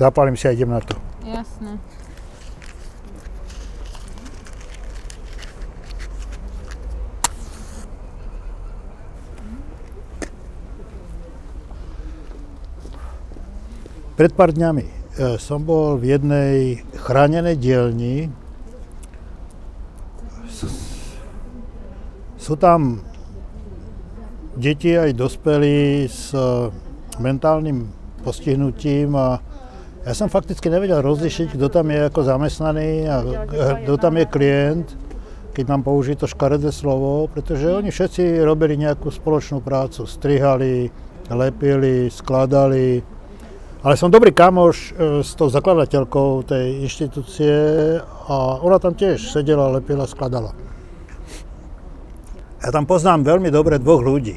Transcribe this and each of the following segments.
Zapálim si a idem na to. Jasné. Pred pár dňami e, som bol v jednej chránenej dielni. Sú tam deti aj dospelí s e, mentálnym postihnutím a ja som fakticky nevedel rozlišiť, kto tam je ako zamestnaný a e, kto tam je klient, keď mám použiť to škaredé slovo, pretože oni všetci robili nejakú spoločnú prácu. Strihali, lepili, skladali, ale som dobrý kamoš e, s tou zakladateľkou tej inštitúcie a ona tam tiež sedela, lepila, skladala. Ja tam poznám veľmi dobre dvoch ľudí.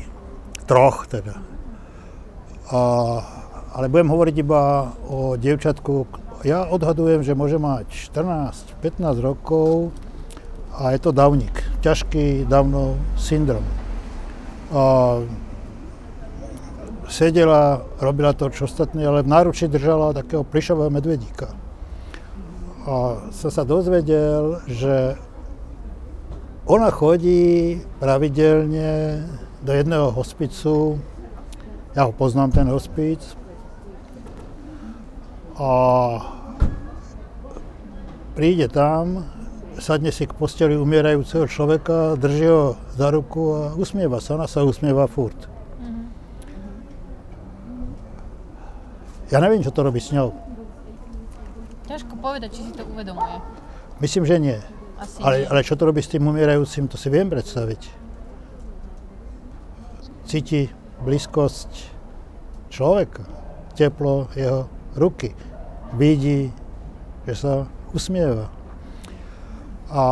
Troch teda. A, ale budem hovoriť iba o dievčatku. Ja odhadujem, že môže mať 14-15 rokov a je to davník. Ťažký Downov syndrom. A, sedela, robila to, čo ostatní, ale v náručí držala takého plišového medvedíka. A som sa dozvedel, že ona chodí pravidelne do jedného hospicu, ja ho poznám, ten hospic, a príde tam, sadne si k posteli umierajúceho človeka, drží ho za ruku a usmieva sa. Ona sa usmieva furt. Ja neviem, čo to robí s ňou. Ťažko povedať, či si to uvedomuje. Myslím, že nie. Asi Ale, nie. ale čo to robí s tým umierajúcim, to si viem predstaviť. Cíti blízkosť človeka, teplo jeho ruky. Vidí, že sa usmieva. A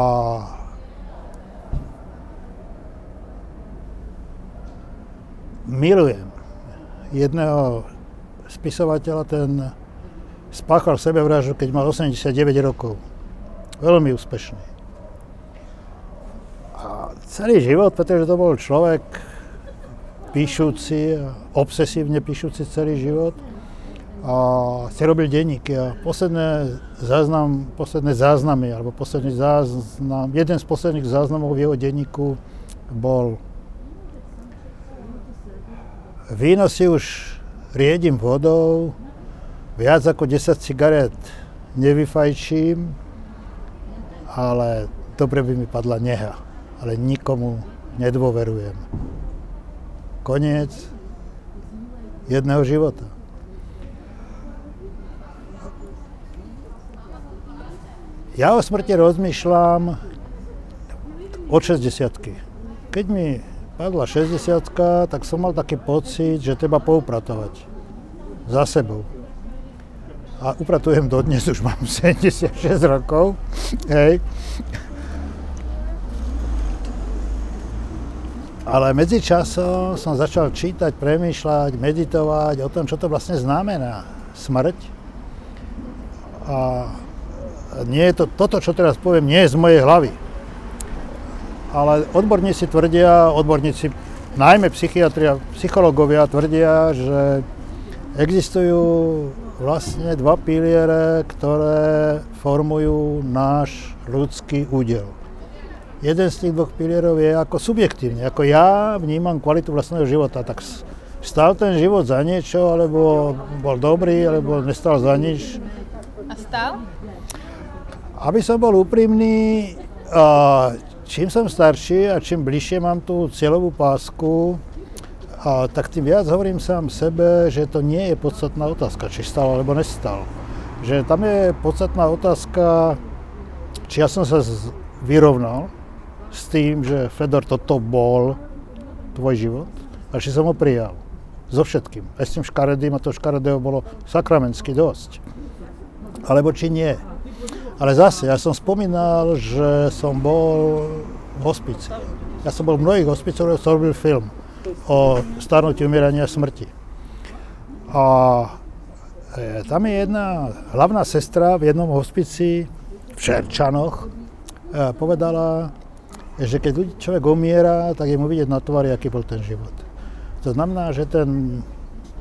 milujem jedného spisovateľa, ten spáchal sebevraždu, keď mal 89 rokov. Veľmi úspešný. A celý život, pretože to bol človek píšuci, obsesívne píšuci celý život, a si robil denníky a posledné, záznam, posledné záznamy, alebo posledný záznam, jeden z posledných záznamov v jeho denníku bol Víno si už riedím vodou, viac ako 10 cigaret nevyfajčím, ale dobre by mi padla neha, ale nikomu nedôverujem. Koniec jedného života. Ja o smrti rozmýšľam od 60 Keď mi padla 60 tak som mal taký pocit, že treba poupratovať za sebou. A upratujem dodnes, už mám 76 rokov. Hej. Ale medzičasom som začal čítať, premýšľať, meditovať o tom, čo to vlastne znamená smrť. A nie je to, toto, čo teraz poviem, nie je z mojej hlavy. Ale odborníci tvrdia, odborníci, najmä psychiatria, psychológovia tvrdia, že existujú vlastne dva piliere, ktoré formujú náš ľudský údel. Jeden z tých dvoch pilierov je ako subjektívne, ako ja vnímam kvalitu vlastného života, tak s- stál ten život za niečo, alebo bol dobrý, alebo nestal za nič, A stál? Aby som bol úprimný, čím som starší a čím bližšie mám tú cieľovú pásku, tak tým viac hovorím sám sebe, že to nie je podstatná otázka, či stal alebo nestal. Že tam je podstatná otázka, či ja som sa vyrovnal s tým, že Fedor, toto bol tvoj život a či som ho prijal. So všetkým. Aj s tým škaredým a to škaredého bolo sakramensky dosť. Alebo či nie. Ale zase, ja som spomínal, že som bol v hospici. Ja som bol v mnohých hospicoch, som robil film o starnutí, umieraní a smrti. A e, tam je jedna hlavná sestra v jednom hospici v Šerčanoch e, povedala, že keď človek umiera, tak je mu vidieť na tvári, aký bol ten život. To znamená, že ten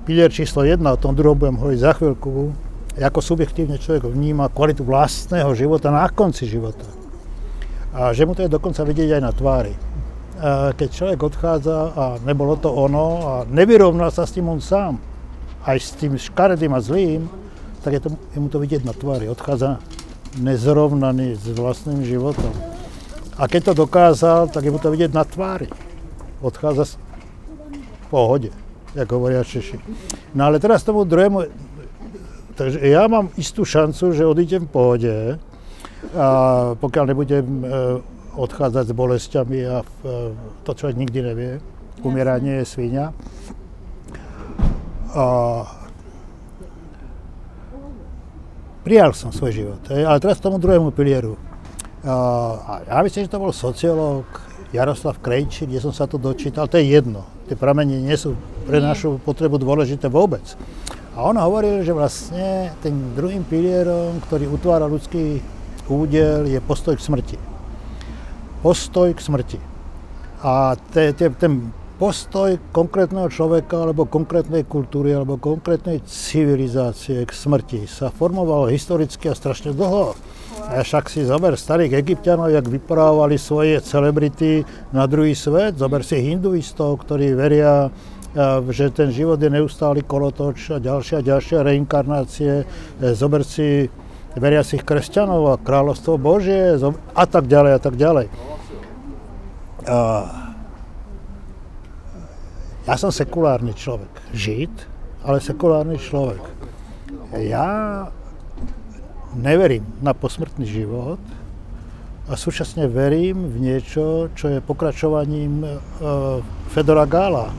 pilier číslo 1, o tom druhom budem hovoriť za chvíľku, ako subjektívne človek vníma kvalitu vlastného života na konci života. A že mu to je dokonca vidieť aj na tvári. Keď človek odchádza a nebolo to ono a nevyrovnal sa s tým on sám, aj s tým škaredým a zlým, tak je, to, je mu to vidieť na tvári. Odchádza nezrovnaný s vlastným životom. A keď to dokázal, tak je mu to vidieť na tvári. Odchádza v pohode, ako hovoria Češi. No ale teraz tomu druhému, Takže ja mám istú šancu, že odídem v pohode, a pokiaľ nebudem e, odchádzať s bolestiami a e, to človek nikdy nevie. Umieranie je svinia. A prijal som svoj život. Ale teraz tomu druhému pilieru. A ja myslím, že to bol sociológ Jaroslav Krejči, kde som sa to dočítal. To je jedno. Tie pramene nie sú pre našu potrebu dôležité vôbec. A on hovoril, že vlastne tým druhým pilierom, ktorý utvára ľudský údel, je postoj k smrti. Postoj k smrti. A te, te, ten postoj konkrétneho človeka, alebo konkrétnej kultúry, alebo konkrétnej civilizácie k smrti sa formoval historicky a strašne dlho. A však si zober starých egyptianov, jak vyprávali svoje celebrity na druhý svet. Zober si hinduistov, ktorí veria že ten život je neustály kolotoč a ďalšia a ďalšia reinkarnácie. E, zober si veriacich kresťanov a kráľovstvo Božie a tak ďalej a tak ďalej. A ja som sekulárny človek, žid, ale sekulárny človek. Ja neverím na posmrtný život a súčasne verím v niečo, čo je pokračovaním Fedora Gála,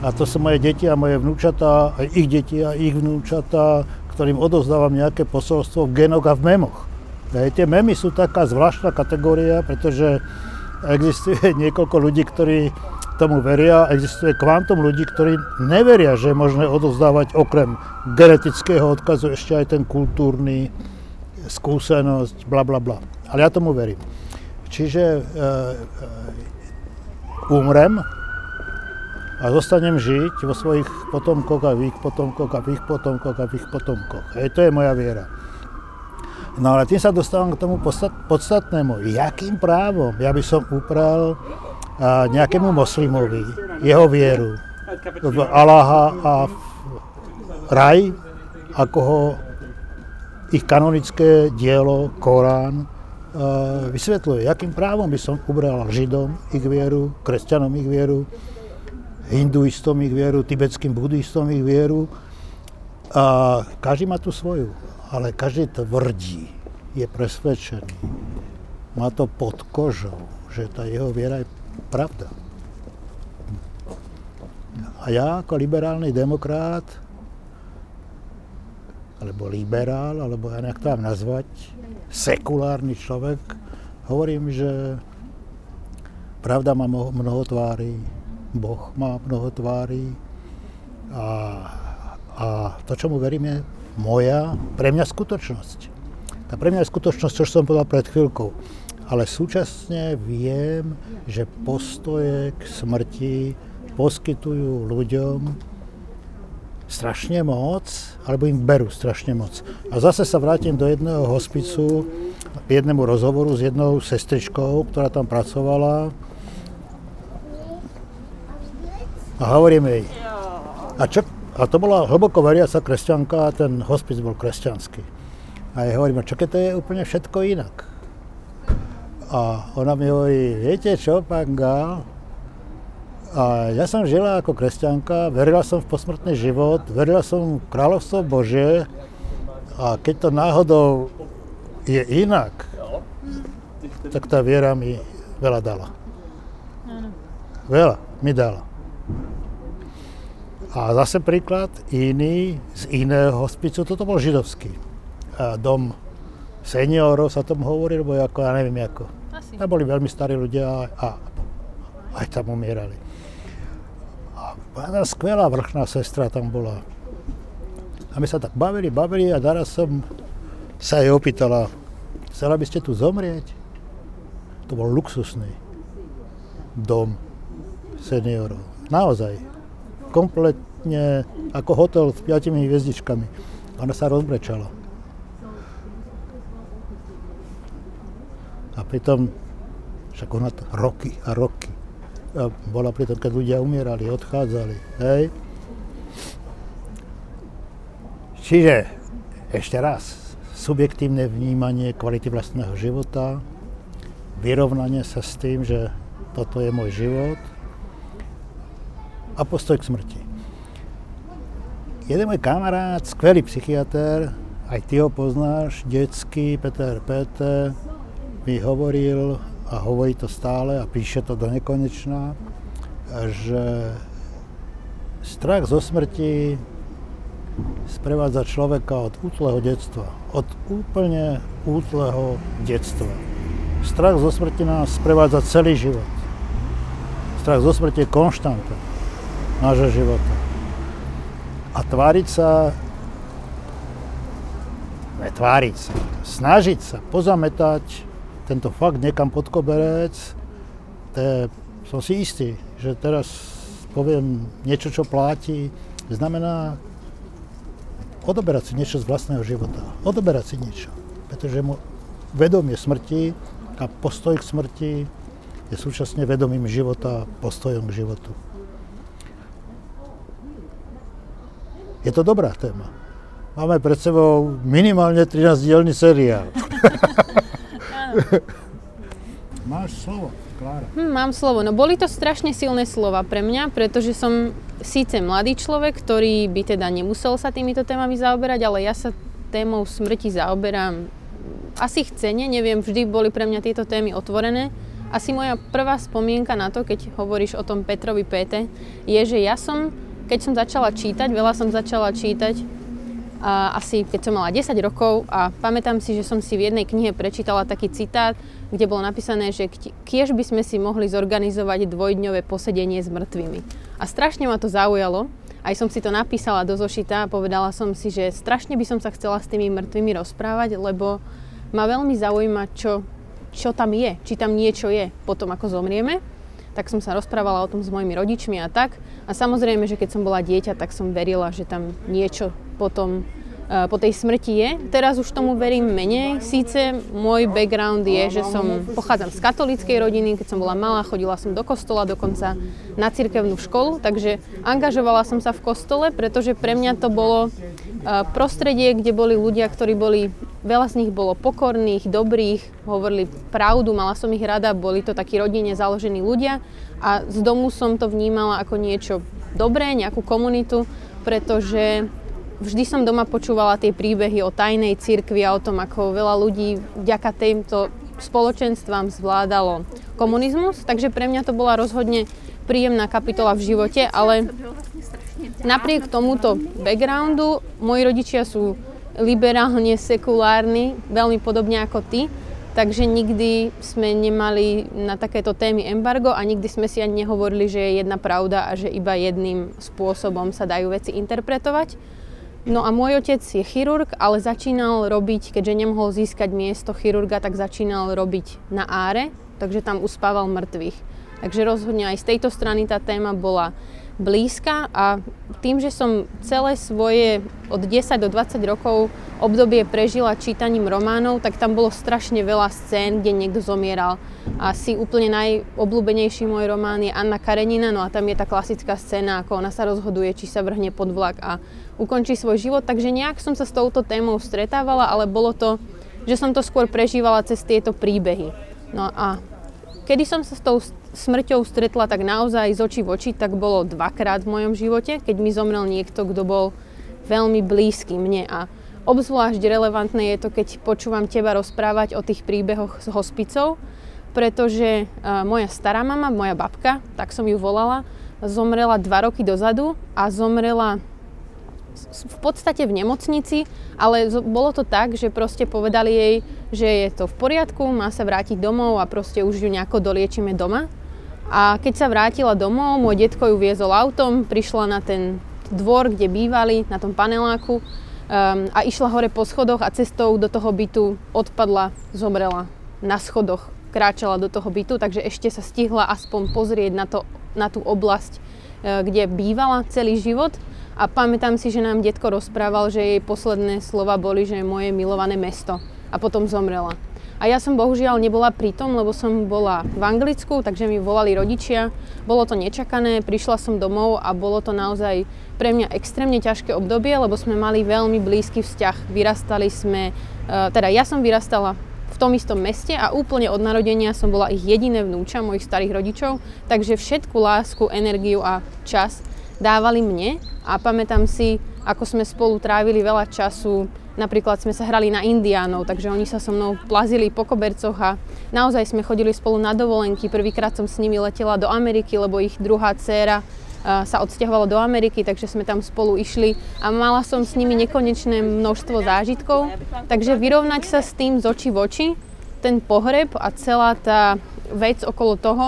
a to sú moje deti a moje vnúčatá, aj ich deti a ich vnúčatá, ktorým odozdávam nejaké posolstvo v genoch a v memoch. Aj tie memy sú taká zvláštna kategória, pretože existuje niekoľko ľudí, ktorí tomu veria, existuje kvantum ľudí, ktorí neveria, že je možné odozdávať okrem genetického odkazu ešte aj ten kultúrny, skúsenosť, bla bla bla. Ale ja tomu verím. Čiže e, e, umrem, a zostanem žiť vo svojich potomkoch a v ich potomkoch a v ich potomkoch a v ich potomkoch. Hej, to je moja viera. No ale tým sa dostávam k tomu podstatnému. Jakým právom ja by som upral a, nejakému moslimovi jeho vieru v Allaha a v raj, ako ho ich kanonické dielo, Korán, vysvetľuje. Jakým právom by som ubral Židom ich vieru, kresťanom ich vieru, hinduistom ich vieru, tibetským buddhistom ich vieru. A každý má tu svoju, ale každý tvrdí, je presvedčený, má to pod kožou, že tá jeho viera je pravda. A ja ako liberálny demokrát, alebo liberál, alebo ja nejak to mám nazvať, sekulárny človek, hovorím, že pravda má mnoho tvári, Boh má mnoho tvári a, a to, čomu verím, je moja, pre mňa skutočnosť. Tá pre mňa je skutočnosť, čo som povedal pred chvíľkou. Ale súčasne viem, že postoje k smrti poskytujú ľuďom strašne moc, alebo im berú strašne moc. A zase sa vrátim do jedného hospicu, jednému rozhovoru s jednou sestričkou, ktorá tam pracovala, A hovorím jej, a, čo, a to bola hlboko veriaca kresťanka a ten hospic bol kresťanský. A ja hovorím, a čo keď to je úplne všetko inak? A ona mi hovorí, viete čo, pán Gál, a ja som žila ako kresťanka, verila som v posmrtný život, verila som v kráľovstvo Bože a keď to náhodou je inak, tak tá viera mi veľa dala. Veľa mi dala. A zase príklad iný z iného hospicu, toto bol židovský. A dom seniorov sa tomu hovorí, lebo ako, ja neviem ako. Asi. Tam boli veľmi starí ľudia a aj tam umierali. A jedna skvelá vrchná sestra tam bola. A my sa tak bavili, bavili a naraz som sa jej opýtala, chcela by ste tu zomrieť? To bol luxusný dom seniorov. Naozaj kompletne ako hotel s piatimi hviezdičkami. Ona sa rozbrečala. A pritom, však ona to roky a roky. A bola pritom, keď ľudia umierali, odchádzali, hej. Čiže, ešte raz, subjektívne vnímanie kvality vlastného života, vyrovnanie sa s tým, že toto je môj život, a postoj k smrti. Jeden môj kamarát, skvelý psychiatr, aj ty ho poznáš, detský Peter Pete, mi hovoril a hovorí to stále a píše to do nekonečná, že strach zo smrti sprevádza človeka od útleho detstva. Od úplne útleho detstva. Strach zo smrti nás sprevádza celý život. Strach zo smrti je konštanta nášho života. A tváriť sa, ne tváriť sa, snažiť sa pozametať tento fakt niekam pod koberec, to je, som si istý, že teraz poviem niečo, čo platí, znamená odoberať si niečo z vlastného života. Odoberať si niečo. Pretože mu vedomie smrti a postoj k smrti je súčasne vedomím života postojom k životu. Je to dobrá téma. Máme pred sebou minimálne 13-dielný seriál. Máš slovo, Klára. Hm, mám slovo. No boli to strašne silné slova pre mňa, pretože som síce mladý človek, ktorý by teda nemusel sa týmito témami zaoberať, ale ja sa témou smrti zaoberám asi chcene, neviem, vždy boli pre mňa tieto témy otvorené. Asi moja prvá spomienka na to, keď hovoríš o tom Petrovi Péte, je, že ja som keď som začala čítať, veľa som začala čítať a asi keď som mala 10 rokov a pamätám si, že som si v jednej knihe prečítala taký citát, kde bolo napísané, že kiež by sme si mohli zorganizovať dvojdňové posedenie s mŕtvými. A strašne ma to zaujalo, aj som si to napísala do zošita a povedala som si, že strašne by som sa chcela s tými mŕtvými rozprávať, lebo ma veľmi zaujíma, čo, čo tam je, či tam niečo je potom, ako zomrieme tak som sa rozprávala o tom s mojimi rodičmi a tak. A samozrejme, že keď som bola dieťa, tak som verila, že tam niečo potom e, po tej smrti je. Teraz už tomu verím menej. Síce môj background je, že som pochádzam z katolíckej rodiny, keď som bola malá, chodila som do kostola, dokonca na cirkevnú školu, takže angažovala som sa v kostole, pretože pre mňa to bolo e, prostredie, kde boli ľudia, ktorí boli Veľa z nich bolo pokorných, dobrých, hovorili pravdu, mala som ich rada, boli to takí rodine založení ľudia a z domu som to vnímala ako niečo dobré, nejakú komunitu, pretože vždy som doma počúvala tie príbehy o tajnej cirkvi a o tom, ako veľa ľudí vďaka týmto spoločenstvám zvládalo komunizmus, takže pre mňa to bola rozhodne príjemná kapitola v živote, ale napriek tomuto backgroundu moji rodičia sú liberálne sekulárny, veľmi podobne ako ty. Takže nikdy sme nemali na takéto témy embargo a nikdy sme si ani nehovorili, že je jedna pravda a že iba jedným spôsobom sa dajú veci interpretovať. No a môj otec je chirurg, ale začínal robiť, keďže nemohol získať miesto chirurga, tak začínal robiť na áre, takže tam uspával mŕtvych. Takže rozhodne aj z tejto strany tá téma bola blízka a tým, že som celé svoje od 10 do 20 rokov obdobie prežila čítaním románov, tak tam bolo strašne veľa scén, kde niekto zomieral. Asi úplne najobľúbenejší môj román je Anna Karenina, no a tam je tá klasická scéna, ako ona sa rozhoduje, či sa vrhne pod vlak a ukončí svoj život. Takže nejak som sa s touto témou stretávala, ale bolo to, že som to skôr prežívala cez tieto príbehy. No a kedy som sa s tou smrťou stretla tak naozaj z očí v oči, tak bolo dvakrát v mojom živote, keď mi zomrel niekto, kto bol veľmi blízky mne. A obzvlášť relevantné je to, keď počúvam teba rozprávať o tých príbehoch s hospicou, pretože uh, moja stará mama, moja babka, tak som ju volala, zomrela dva roky dozadu a zomrela v podstate v nemocnici, ale bolo to tak, že proste povedali jej, že je to v poriadku, má sa vrátiť domov a proste už ju nejako doliečime doma. A keď sa vrátila domov, môj detko ju viezol autom, prišla na ten dvor, kde bývali, na tom paneláku um, a išla hore po schodoch a cestou do toho bytu odpadla, zomrela na schodoch, kráčala do toho bytu, takže ešte sa stihla aspoň pozrieť na, to, na tú oblasť, uh, kde bývala celý život. A pamätám si, že nám detko rozprával, že jej posledné slova boli, že je moje milované mesto. A potom zomrela. A ja som bohužiaľ nebola pri tom, lebo som bola v Anglicku, takže mi volali rodičia. Bolo to nečakané, prišla som domov a bolo to naozaj pre mňa extrémne ťažké obdobie, lebo sme mali veľmi blízky vzťah. Vyrastali sme, e, teda ja som vyrastala v tom istom meste a úplne od narodenia som bola ich jediné vnúča mojich starých rodičov, takže všetku lásku, energiu a čas dávali mne a pamätám si, ako sme spolu trávili veľa času Napríklad sme sa hrali na indiánov, takže oni sa so mnou plazili po kobercoch a naozaj sme chodili spolu na dovolenky. Prvýkrát som s nimi letela do Ameriky, lebo ich druhá dcéra sa odsťahovala do Ameriky, takže sme tam spolu išli a mala som s nimi nekonečné množstvo zážitkov. Takže vyrovnať sa s tým z očí v oči, ten pohreb a celá tá vec okolo toho,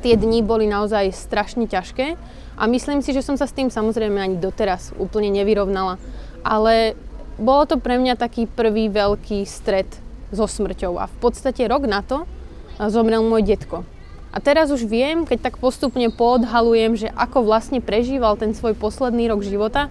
tie dni boli naozaj strašne ťažké a myslím si, že som sa s tým samozrejme ani doteraz úplne nevyrovnala. Ale bolo to pre mňa taký prvý veľký stret so smrťou a v podstate rok na to zomrel môj detko. A teraz už viem, keď tak postupne poodhalujem, že ako vlastne prežíval ten svoj posledný rok života,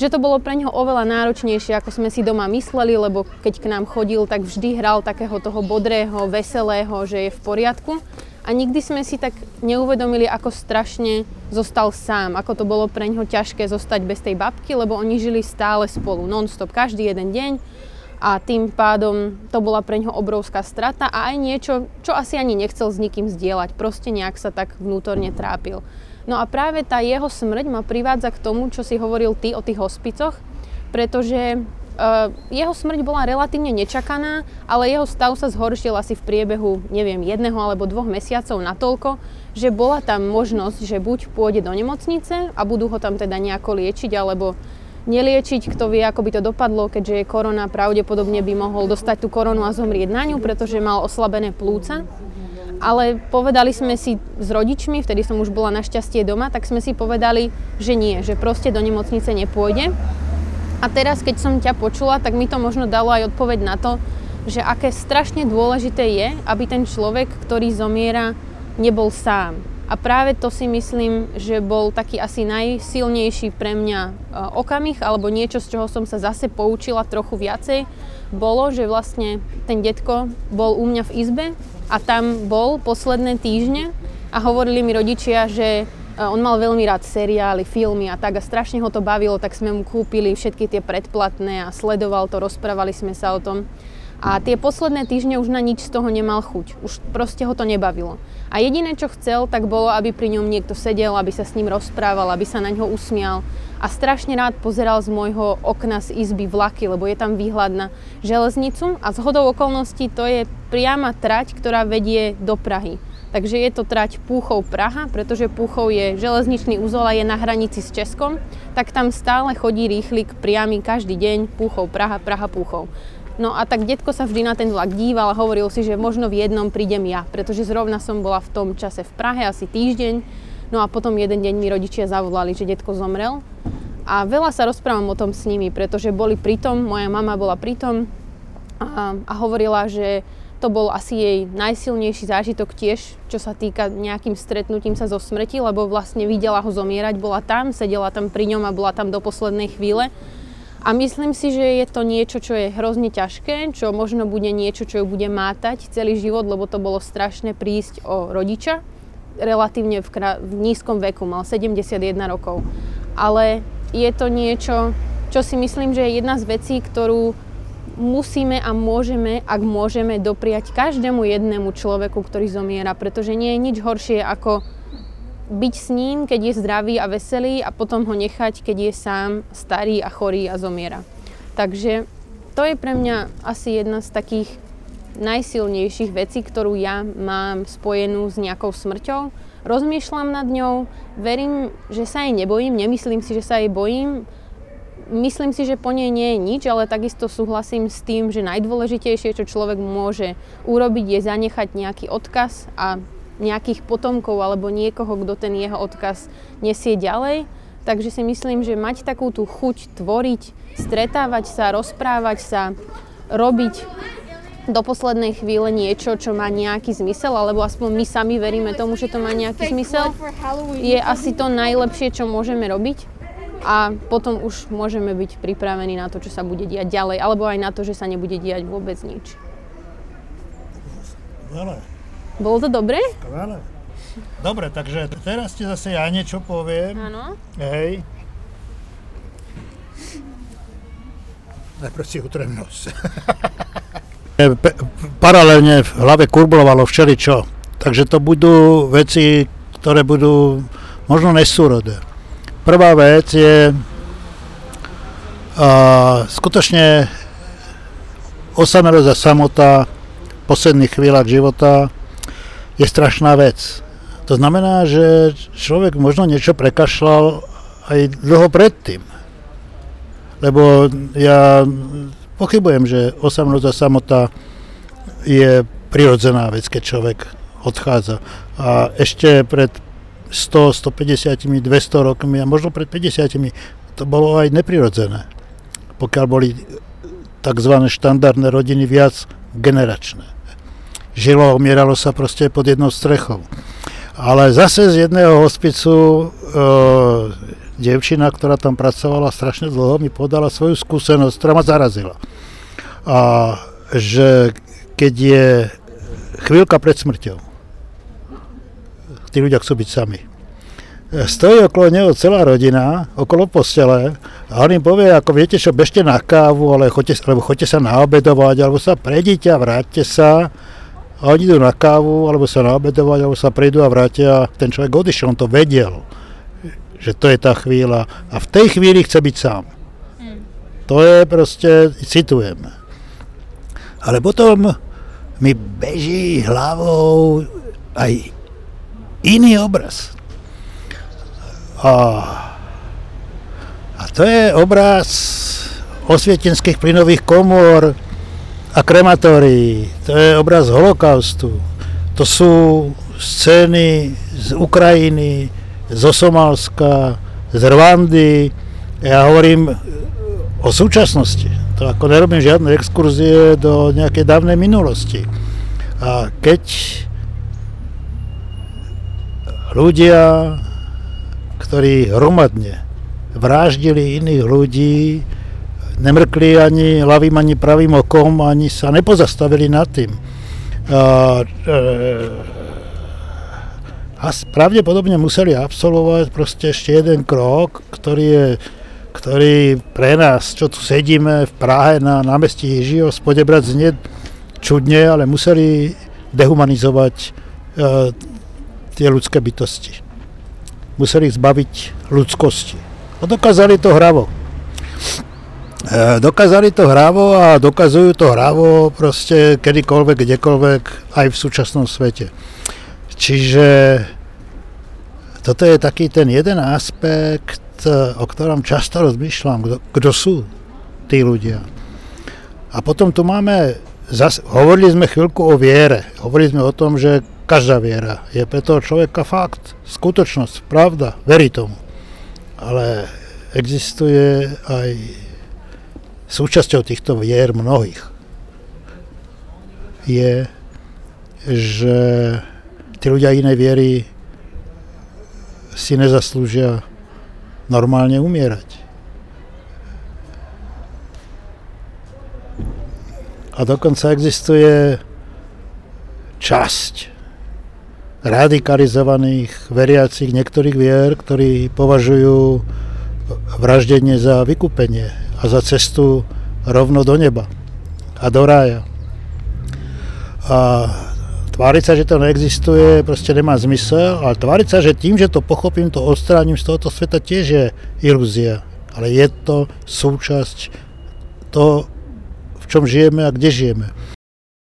že to bolo pre neho oveľa náročnejšie, ako sme si doma mysleli, lebo keď k nám chodil, tak vždy hral takého toho bodrého, veselého, že je v poriadku a nikdy sme si tak neuvedomili, ako strašne zostal sám, ako to bolo pre ňoho ťažké zostať bez tej babky, lebo oni žili stále spolu, non-stop, každý jeden deň a tým pádom to bola pre ňoho obrovská strata a aj niečo, čo asi ani nechcel s nikým zdieľať, proste nejak sa tak vnútorne trápil. No a práve tá jeho smrť ma privádza k tomu, čo si hovoril ty o tých hospicoch, pretože jeho smrť bola relatívne nečakaná, ale jeho stav sa zhoršil asi v priebehu, neviem, jedného alebo dvoch mesiacov natoľko, že bola tam možnosť, že buď pôjde do nemocnice a budú ho tam teda nejako liečiť, alebo neliečiť, kto vie, ako by to dopadlo, keďže je korona, pravdepodobne by mohol dostať tú koronu a zomrieť na ňu, pretože mal oslabené plúca. Ale povedali sme si s rodičmi, vtedy som už bola našťastie doma, tak sme si povedali, že nie, že proste do nemocnice nepôjde a teraz, keď som ťa počula, tak mi to možno dalo aj odpoveď na to, že aké strašne dôležité je, aby ten človek, ktorý zomiera, nebol sám. A práve to si myslím, že bol taký asi najsilnejší pre mňa e, okamih, alebo niečo, z čoho som sa zase poučila trochu viacej, bolo, že vlastne ten detko bol u mňa v izbe a tam bol posledné týždne a hovorili mi rodičia, že on mal veľmi rád seriály, filmy a tak a strašne ho to bavilo, tak sme mu kúpili všetky tie predplatné a sledoval to, rozprávali sme sa o tom. A tie posledné týždne už na nič z toho nemal chuť. Už proste ho to nebavilo. A jediné, čo chcel, tak bolo, aby pri ňom niekto sedel, aby sa s ním rozprával, aby sa na ňo usmial. A strašne rád pozeral z môjho okna z izby vlaky, lebo je tam výhľad na železnicu a z hodou okolností to je priama trať, ktorá vedie do Prahy. Takže je to trať Púchov Praha, pretože Púchov je železničný úzol a je na hranici s Českom, tak tam stále chodí rýchlik priamy každý deň Púchov Praha, Praha Púchov. No a tak detko sa vždy na ten vlak díval a hovoril si, že možno v jednom prídem ja, pretože zrovna som bola v tom čase v Prahe asi týždeň, no a potom jeden deň mi rodičia zavolali, že detko zomrel. A veľa sa rozprávam o tom s nimi, pretože boli pritom, moja mama bola pritom a, a hovorila, že to bol asi jej najsilnejší zážitok tiež, čo sa týka nejakým stretnutím sa zo smrti, lebo vlastne videla ho zomierať, bola tam, sedela tam pri ňom a bola tam do poslednej chvíle. A myslím si, že je to niečo, čo je hrozne ťažké, čo možno bude niečo, čo ju bude mátať celý život, lebo to bolo strašné prísť o rodiča, relatívne v, krá- v nízkom veku, mal 71 rokov. Ale je to niečo, čo si myslím, že je jedna z vecí, ktorú musíme a môžeme, ak môžeme, dopriať každému jednému človeku, ktorý zomiera, pretože nie je nič horšie ako byť s ním, keď je zdravý a veselý a potom ho nechať, keď je sám starý a chorý a zomiera. Takže to je pre mňa asi jedna z takých najsilnejších vecí, ktorú ja mám spojenú s nejakou smrťou. Rozmýšľam nad ňou, verím, že sa jej nebojím, nemyslím si, že sa jej bojím, Myslím si, že po nej nie je nič, ale takisto súhlasím s tým, že najdôležitejšie, čo človek môže urobiť, je zanechať nejaký odkaz a nejakých potomkov alebo niekoho, kto ten jeho odkaz nesie ďalej. Takže si myslím, že mať takú tú chuť tvoriť, stretávať sa, rozprávať sa, robiť do poslednej chvíle niečo, čo má nejaký zmysel, alebo aspoň my sami veríme tomu, že to má nejaký zmysel, je asi to najlepšie, čo môžeme robiť a potom už môžeme byť pripravení na to, čo sa bude diať ďalej, alebo aj na to, že sa nebude diať vôbec nič. Skvelé. Bolo to dobré? Skvelé. Dobre, takže teraz ti zase ja niečo poviem. Áno. Hej. Najprv si utrem nos. Pe- Paralelne v hlave kurblovalo všeličo. Takže to budú veci, ktoré budú možno nesúrodé. Prvá vec je a, skutočne osamelosť a samota v posledných chvíľach života je strašná vec. To znamená, že človek možno niečo prekašľal aj dlho predtým. Lebo ja pochybujem, že osamnosť a samota je prirodzená vec, keď človek odchádza. A ešte pred 100, 150, 200 rokmi a možno pred 50 to bolo aj neprirodzené. Pokiaľ boli tzv. štandardné rodiny viac generačné. Žilo a umieralo sa proste pod jednou strechou. Ale zase z jedného hospicu e, devčina, ktorá tam pracovala strašne dlho, mi podala svoju skúsenosť, ktorá ma zarazila. A že keď je chvíľka pred smrťou, tí ľudia chcú byť sami. Stojí okolo neho celá rodina, okolo postele a on im povie, ako viete čo, bežte na kávu, ale choďte, alebo choďte sa naobedovať, alebo sa prejdite a vráťte sa. A oni idú na kávu, alebo sa naobedovať, alebo sa prejdú a vrátia. Ten človek odišiel, on to vedel že to je tá chvíľa a v tej chvíli chce byť sám. To je proste, citujem. Ale potom mi beží hlavou aj iný obraz. A, a to je obraz osvietenských plynových komôr a krematórií. To je obraz holokaustu. To sú scény z Ukrajiny, zo Somálska, z Rwandy. Ja hovorím o súčasnosti. To ako nerobím žiadne exkurzie do nejakej dávnej minulosti. A keď ľudia, ktorí hromadne vraždili iných ľudí, nemrkli ani ľavým, ani pravým okom, ani sa nepozastavili nad tým. A, e, a pravdepodobne museli absolvovať proste ešte jeden krok, ktorý je ktorý pre nás, čo tu sedíme v Prahe na námestí Ježího, spodebrať znie čudne, ale museli dehumanizovať e, tie ľudské bytosti. Museli ich zbaviť ľudskosti. A dokázali to hravo. E, dokázali to hravo a dokazujú to hravo proste kedykoľvek, kdekoľvek aj v súčasnom svete. Čiže toto je taký ten jeden aspekt, o ktorom často rozmýšľam, kto, kto sú tí ľudia. A potom tu máme, zas, hovorili sme chvíľku o viere, hovorili sme o tom, že každá viera je pre toho človeka fakt, skutočnosť, pravda, verí tomu. Ale existuje aj súčasťou týchto vier mnohých je, že tí ľudia inej viery si nezaslúžia normálne umierať. A dokonca existuje časť radikalizovaných veriacich niektorých vier, ktorí považujú vraždenie za vykúpenie a za cestu rovno do neba a do rája. A Tváriť sa, že to neexistuje, proste nemá zmysel, ale tváriť sa, že tým, že to pochopím, to odstránim z tohoto sveta, tiež je ilúzia. Ale je to súčasť toho, v čom žijeme a kde žijeme.